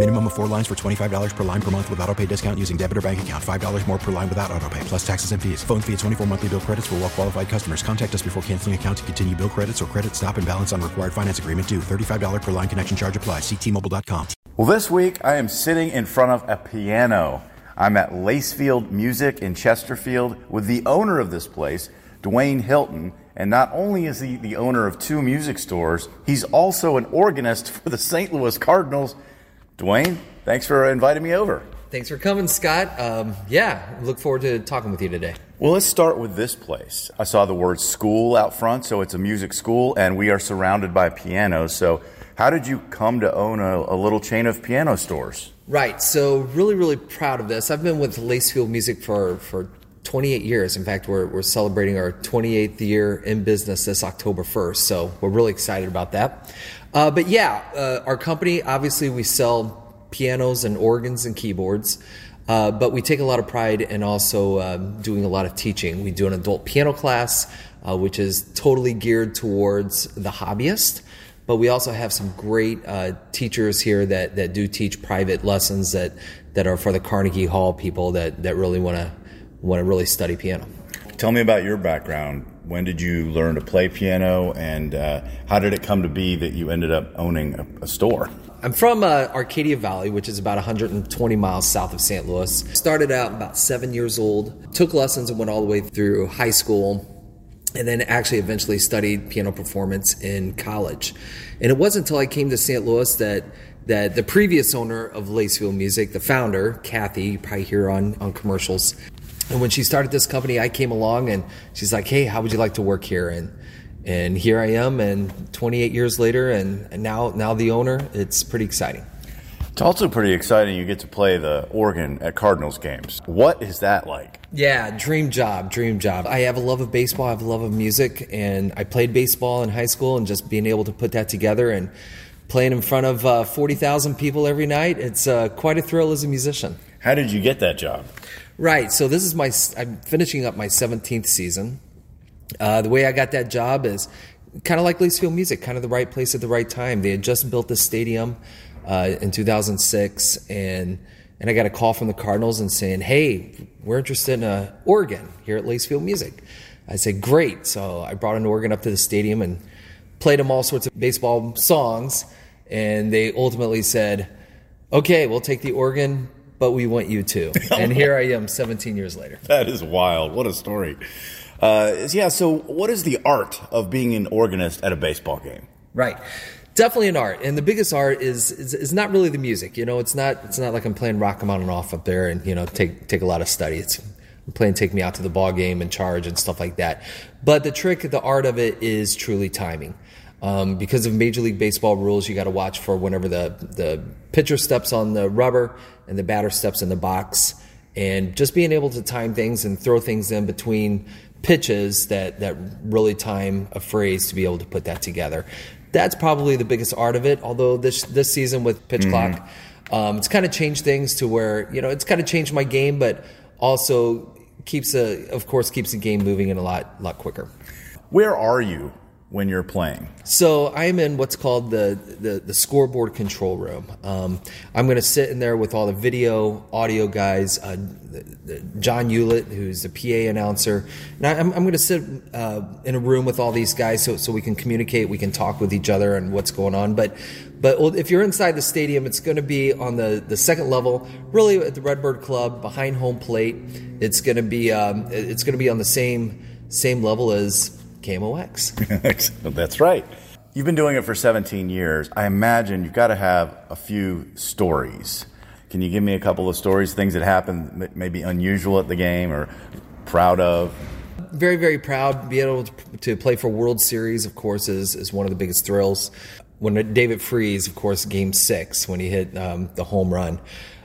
Minimum of four lines for $25 per line per month with auto pay discount using debit or bank account. $5 more per line without auto pay, plus taxes and fees. Phone fee at 24 monthly bill credits for well qualified customers. Contact us before canceling account to continue bill credits or credit stop and balance on required finance agreement due. $35 per line connection charge applies. Ctmobile.com. Well, this week I am sitting in front of a piano. I'm at Lacefield Music in Chesterfield with the owner of this place, Dwayne Hilton. And not only is he the owner of two music stores, he's also an organist for the St. Louis Cardinals. Dwayne, thanks for inviting me over. Thanks for coming, Scott. Um, yeah, look forward to talking with you today. Well, let's start with this place. I saw the word school out front, so it's a music school, and we are surrounded by pianos. So, how did you come to own a, a little chain of piano stores? Right. So, really, really proud of this. I've been with Lacefield Music for, for 28 years. In fact, we're, we're celebrating our 28th year in business this October 1st. So, we're really excited about that. Uh, but yeah, uh, our company, obviously, we sell pianos and organs and keyboards. Uh, but we take a lot of pride in also um, doing a lot of teaching. We do an adult piano class, uh, which is totally geared towards the hobbyist. But we also have some great uh, teachers here that, that do teach private lessons that, that are for the Carnegie Hall people that, that really want to want to really study piano. Tell me about your background. When did you learn to play piano, and uh, how did it come to be that you ended up owning a, a store? I'm from uh, Arcadia Valley, which is about 120 miles south of St. Louis. Started out about seven years old, took lessons and went all the way through high school, and then actually eventually studied piano performance in college. And it wasn't until I came to St. Louis that that the previous owner of Lacefield Music, the founder, Kathy, you probably hear on, on commercials, and when she started this company, I came along and she's like, "Hey, how would you like to work here?" And and here I am, and 28 years later, and, now now the owner. It's pretty exciting. It's also pretty exciting. You get to play the organ at Cardinals games. What is that like? Yeah, dream job, dream job. I have a love of baseball, I have a love of music, and I played baseball in high school, and just being able to put that together and playing in front of uh, 40,000 people every night, it's uh, quite a thrill as a musician. How did you get that job? Right. So this is my. I'm finishing up my 17th season. Uh, the way I got that job is kind of like Lacefield Music, kind of the right place at the right time. They had just built the stadium uh, in 2006, and and I got a call from the Cardinals and saying, "Hey, we're interested in a organ here at Lacefield Music." I said, "Great!" So I brought an organ up to the stadium and played them all sorts of baseball songs, and they ultimately said, "Okay, we'll take the organ." But we want you too. And here I am 17 years later. That is wild. What a story. Uh, yeah, so what is the art of being an organist at a baseball game? Right. Definitely an art, and the biggest art is, is is not really the music. You know, it's not it's not like I'm playing Rachmaninoff up there, and you know, take take a lot of study. It's I'm playing take me out to the ball game and charge and stuff like that. But the trick, the art of it, is truly timing. Um, because of Major League Baseball rules, you got to watch for whenever the the pitcher steps on the rubber and the batter steps in the box, and just being able to time things and throw things in between pitches that that really time a phrase to be able to put that together. That's probably the biggest art of it. Although this this season with pitch Mm-hmm. clock, um, it's kind of changed things to where you know it's kind of changed my game, but also keeps a of course keeps the game moving in a lot lot quicker. Where are you when you're playing? So I'm in what's called the the, the scoreboard control room. Um, I'm going to sit in there with all the video, audio guys. Uh, the, the John Ulett, who's the PA announcer, and I, I'm, I'm going to sit uh, in a room with all these guys so so we can communicate, we can talk with each other and what's going on. But but if you're inside the stadium, it's going to be on the the second level, really at the Redbird Club behind home plate. It's going to be um, it's going to be on the same same level as KMOX. That's right. You've been doing it for 17 years. I imagine you've got to have a few stories. Can you give me a couple of stories, things that happened, maybe unusual at the game or proud of? Very, very proud. Being able to play for World Series, of course, is, is one of the biggest thrills. When David Freese, of course, game six, when he hit um, the home run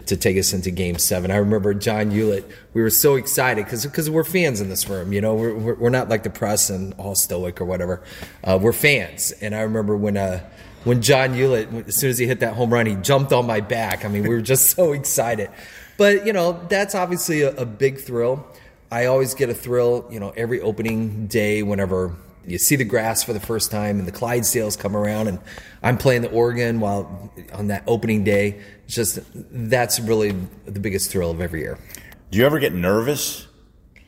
to take us into game seven. I remember John Ulett, we were so excited because we're fans in this room. You know, we're, we're not like the press and all stoic or whatever. Uh, we're fans. And I remember when. Uh, when John Ulett, as soon as he hit that home run, he jumped on my back. I mean, we were just so excited. But, you know, that's obviously a, a big thrill. I always get a thrill, you know, every opening day whenever you see the grass for the first time and the Clydesdales come around and I'm playing the organ while on that opening day. It's just that's really the biggest thrill of every year. Do you ever get nervous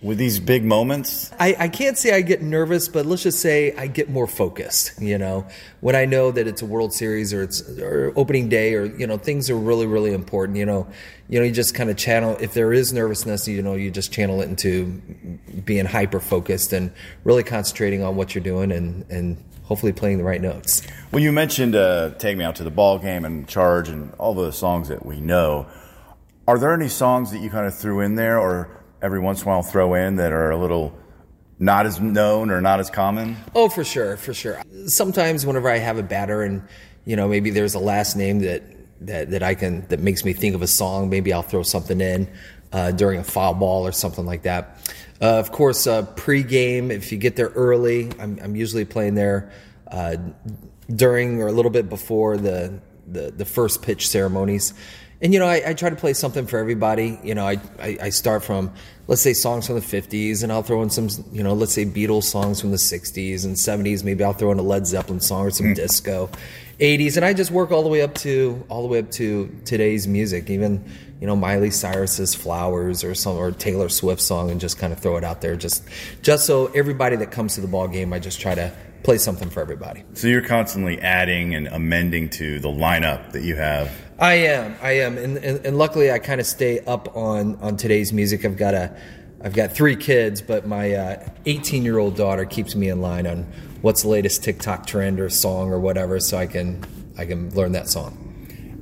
with these big moments? I, I can't say I get nervous, but let's just say I get more focused. You know, when I know that it's a World Series or it's or opening day or you know things are really really important. You know, you know you just kind of channel if there is nervousness. You know, you just channel it into being hyper focused and really concentrating on what you're doing and and hopefully playing the right notes. Well, you mentioned uh, "Take Me Out to the Ball Game" and "Charge" and all the songs that we know. Are there any songs that you kind of threw in there, or every once in a while throw in that are a little not as known or not as common? Oh, for sure, for sure. Sometimes whenever I have a batter and you know maybe there's a last name that that that I can that makes me think of a song, maybe I'll throw something in uh, during a foul ball or something like that. Uh, of course, uh, pre-game, if you get there early, I'm, I'm usually playing there uh, during or a little bit before the, the, the first pitch ceremonies and you know I, I, try to play something for everybody you know I, I, I, start from let's say songs from the 50s and i'll throw in some you know let's say beatles songs from the 60s and 70s maybe i'll throw in a led zeppelin song or some mm. disco 80s and i just work all the way up to all the way up to today's music even you know miley cyrus's flowers or some or taylor swift song and just kind of throw it out there just just so everybody that comes to the ball game i just try to play something for everybody. So you're constantly adding and amending to the lineup that you have. I am, I am, and, and, and luckily I kind of stay up on on today's music. I've got a, I've got three kids, but my 18 uh, year old daughter keeps me in line on what's the latest TikTok trend or song or whatever, so I can I can learn that song.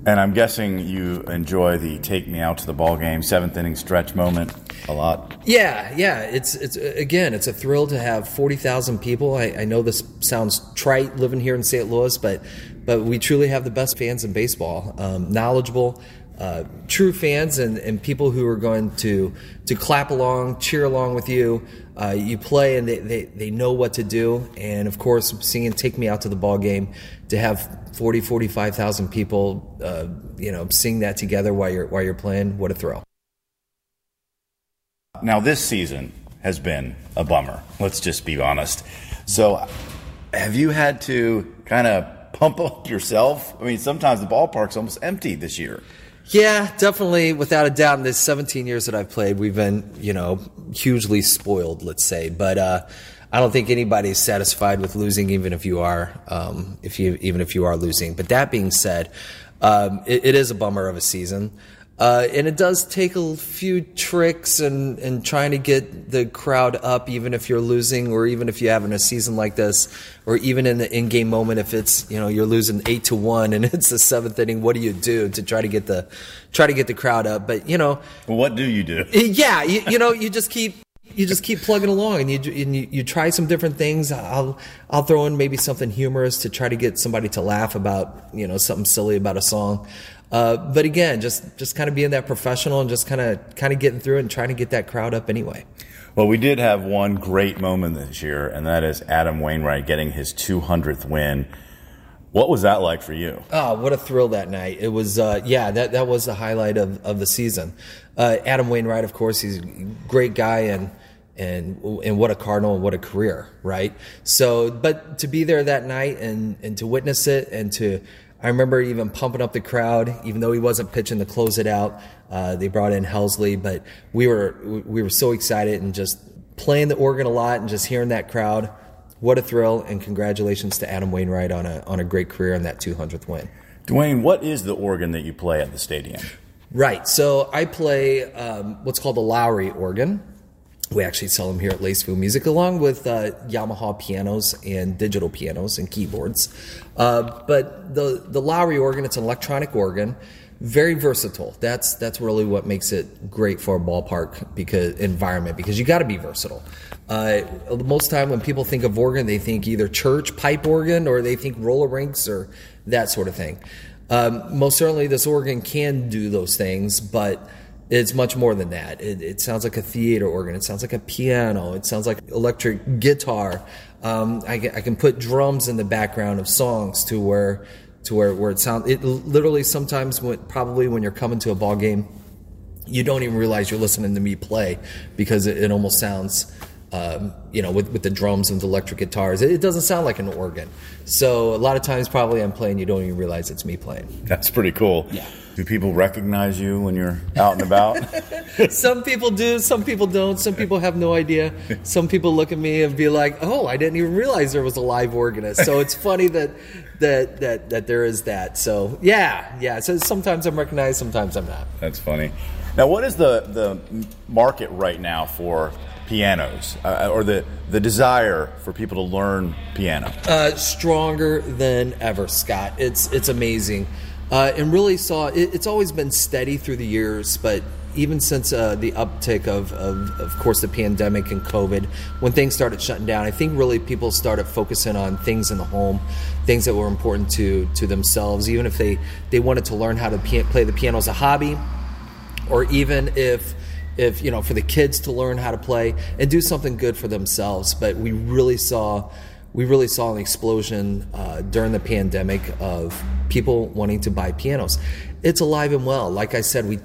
And I'm guessing you enjoy the take me out to the ball game seventh inning stretch moment a lot. Yeah, yeah. It's it's again, it's a thrill to have forty thousand people. I, I know this sounds trite living here in St. Louis, but but we truly have the best fans in baseball. Um, knowledgeable, uh, true fans, and, and people who are going to to clap along, cheer along with you. Uh, you play, and they, they, they know what to do. And of course, singing "Take Me Out to the Ball Game" to have 40, 45,000 people, uh, you know, sing that together while you're while you're playing. What a thrill! Now this season has been a bummer. Let's just be honest. So, have you had to kind of pump up yourself? I mean, sometimes the ballpark's almost empty this year. Yeah, definitely, without a doubt. In the 17 years that I've played, we've been, you know, hugely spoiled, let's say. But uh, I don't think anybody's satisfied with losing, even if you are, um, if you even if you are losing. But that being said, um, it, it is a bummer of a season. Uh, and it does take a few tricks and, and trying to get the crowd up, even if you're losing, or even if you're having a season like this, or even in the in-game moment, if it's you know you're losing eight to one and it's the seventh inning, what do you do to try to get the try to get the crowd up? But you know, what do you do? Yeah, you, you know, you just keep you just keep plugging along and you, and you, you try some different things. I'll I'll throw in maybe something humorous to try to get somebody to laugh about you know something silly about a song. Uh, but again, just just kind of being that professional and just kind of kind of getting through it and trying to get that crowd up anyway. Well, we did have one great moment this year, and that is Adam Wainwright getting his 200th win. What was that like for you? Oh, what a thrill that night! It was, uh, yeah, that that was the highlight of, of the season. Uh, Adam Wainwright, of course, he's a great guy and and and what a cardinal and what a career, right? So, but to be there that night and and to witness it and to I remember even pumping up the crowd, even though he wasn't pitching to close it out. Uh, they brought in Helsley, but we were we were so excited and just playing the organ a lot and just hearing that crowd. What a thrill! And congratulations to Adam Wainwright on a on a great career and that 200th win. Dwayne, what is the organ that you play at the stadium? Right. So I play um, what's called the Lowrey organ. We actually sell them here at Lacefield Music, along with uh, Yamaha pianos and digital pianos and keyboards. Uh, but the the Lowrey organ, it's an electronic organ, very versatile. That's that's really what makes it great for a ballpark because environment because you got to be versatile. Uh, most time when people think of organ, they think either church pipe organ or they think roller rinks or that sort of thing. Um, most certainly, this organ can do those things, but it's much more than that. It, it, sounds like a theater organ. It sounds like a piano. It sounds like electric guitar. Um, I, I, can put drums in the background of songs to where to where, where it sounds. It literally sometimes when, probably when you're coming to a ball game, you don't even realize you're listening to me play because it, it almost sounds. Um, you know, with, with the drums and the electric guitars, it, it doesn't sound like an organ. So a lot of times, probably I'm playing, you don't even realize it's me playing. That's pretty cool. Yeah. Do people recognize you when you're out and about? some people do, some people don't. Some people have no idea. Some people look at me and be like, "Oh, I didn't even realize there was a live organist." So it's funny that that that that there is that. So yeah, yeah. So sometimes I'm recognized, sometimes I'm not. That's funny. Now, what is the the market right now for pianos, uh, or the the desire for people to learn piano? Uh, stronger than ever, Scott. It's it's amazing. Uh, and really saw it, it's always been steady through the years, but even since uh, the uptick of, of, of course, the pandemic and COVID, when things started shutting down, I think really people started focusing on things in the home, things that were important to to themselves, even if they they wanted to learn how to play the piano as a hobby, or even if if you know for the kids to learn how to play and do something good for themselves. But we really saw we really saw an explosion uh, during the pandemic of people wanting to buy pianos. It's alive and well. Like I said, we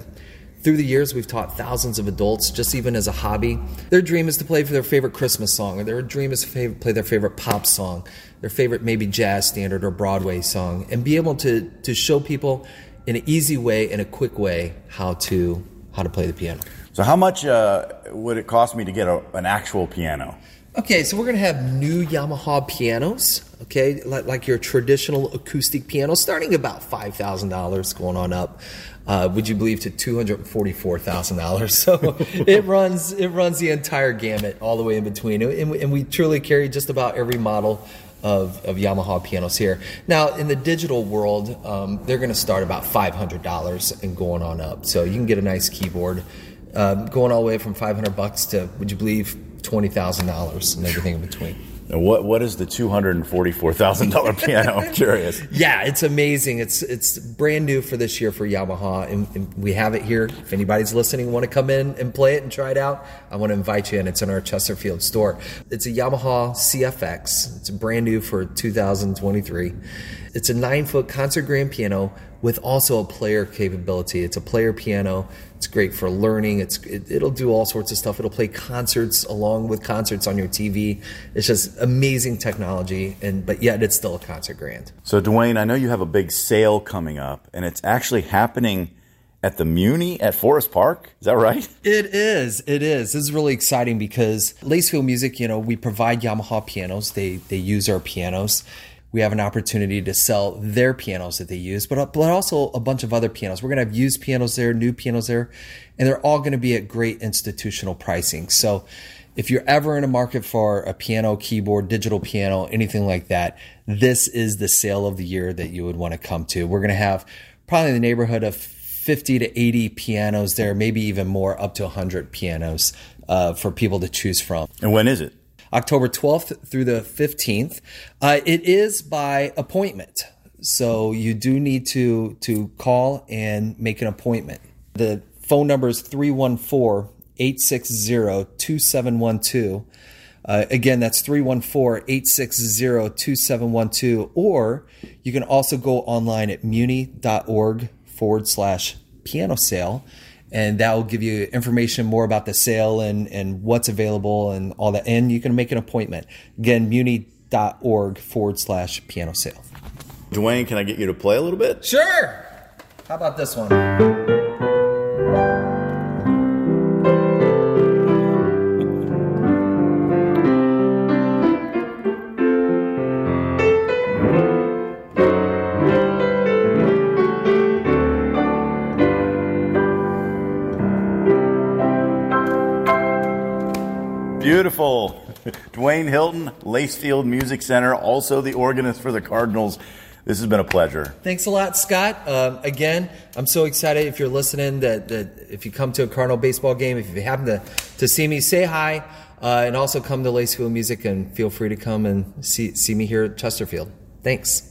through the years we've taught thousands of adults just even as a hobby. Their dream is to play for their favorite Christmas song, or their dream is to play their favorite pop song, their favorite maybe jazz standard or Broadway song, and be able to to show people in an easy way, in a quick way, how to how to play the piano. So, how much uh, would it cost me to get a, an actual piano? Okay, so we're going to have new Yamaha pianos, okay, like, like your traditional acoustic piano, starting about $5,000 going on up. Uh, would you believe to two hundred forty-four thousand dollars? So it runs it runs the entire gamut, all the way in between, and we, and we truly carry just about every model of, of Yamaha pianos here. Now, in the digital world, um, they're going to start about five hundred dollars and going on up. So you can get a nice keyboard, um, going all the way from five hundred bucks to would you believe twenty thousand dollars and everything in between. what what is the two hundred and forty four thousand dollar piano? I'm curious. Yeah, it's amazing. It's it's brand new for this year for Yamaha, and, and we have it here. If anybody's listening, want to come in and play it and try it out, I want to invite you in. It's in our Chesterfield store. It's a Yamaha CFX. It's brand new for 2023. It's a nine foot concert grand piano with also a player capability. It's a player piano. It's great for learning. It's it, will do all sorts of stuff. It'll play concerts along with concerts on your TV. It's just amazing technology, and but yet it's still a concert grand. So Dwayne, I know you have a big sale coming up, and it's actually happening at the Muni at Forest Park. Is that right? It is. It is. This is really exciting because Lacefield Music, you know, we provide Yamaha pianos. They they use our pianos we have an opportunity to sell their pianos that they use, but, but also a bunch of other pianos. We're going to have used pianos there, new pianos there, and they're all going to be at great institutional pricing. So if you're ever in a market for a piano, keyboard, digital piano, anything like that, this is the sale of the year that you would want to come to. We're going to have probably in the neighborhood of 50 to 80 pianos there, maybe even more, up to 100 pianos uh, for people to choose from. And when is it? October 12th through the 15th. Uh, it is by appointment. So you do need to, to call and make an appointment. The phone number is 314 860 2712. Uh, again, that's 314 860 2712. Or you can also go online at muni.org forward slash piano sale and that will give you information more about the sale and, and what's available and all that. And you can make an appointment. Again, muni.org forward slash piano sale. Dwayne, can I get you to play a little bit? Sure. How about this one? Dwayne Hilton, Lacefield Music Center, also the organist for the Cardinals. This has been a pleasure. Thanks a lot, Scott. Um, again, I'm so excited if you're listening that, that if you come to a Cardinal baseball game, if you happen to, to see me, say hi. Uh, and also come to Lacefield Music and feel free to come and see, see me here at Chesterfield. Thanks.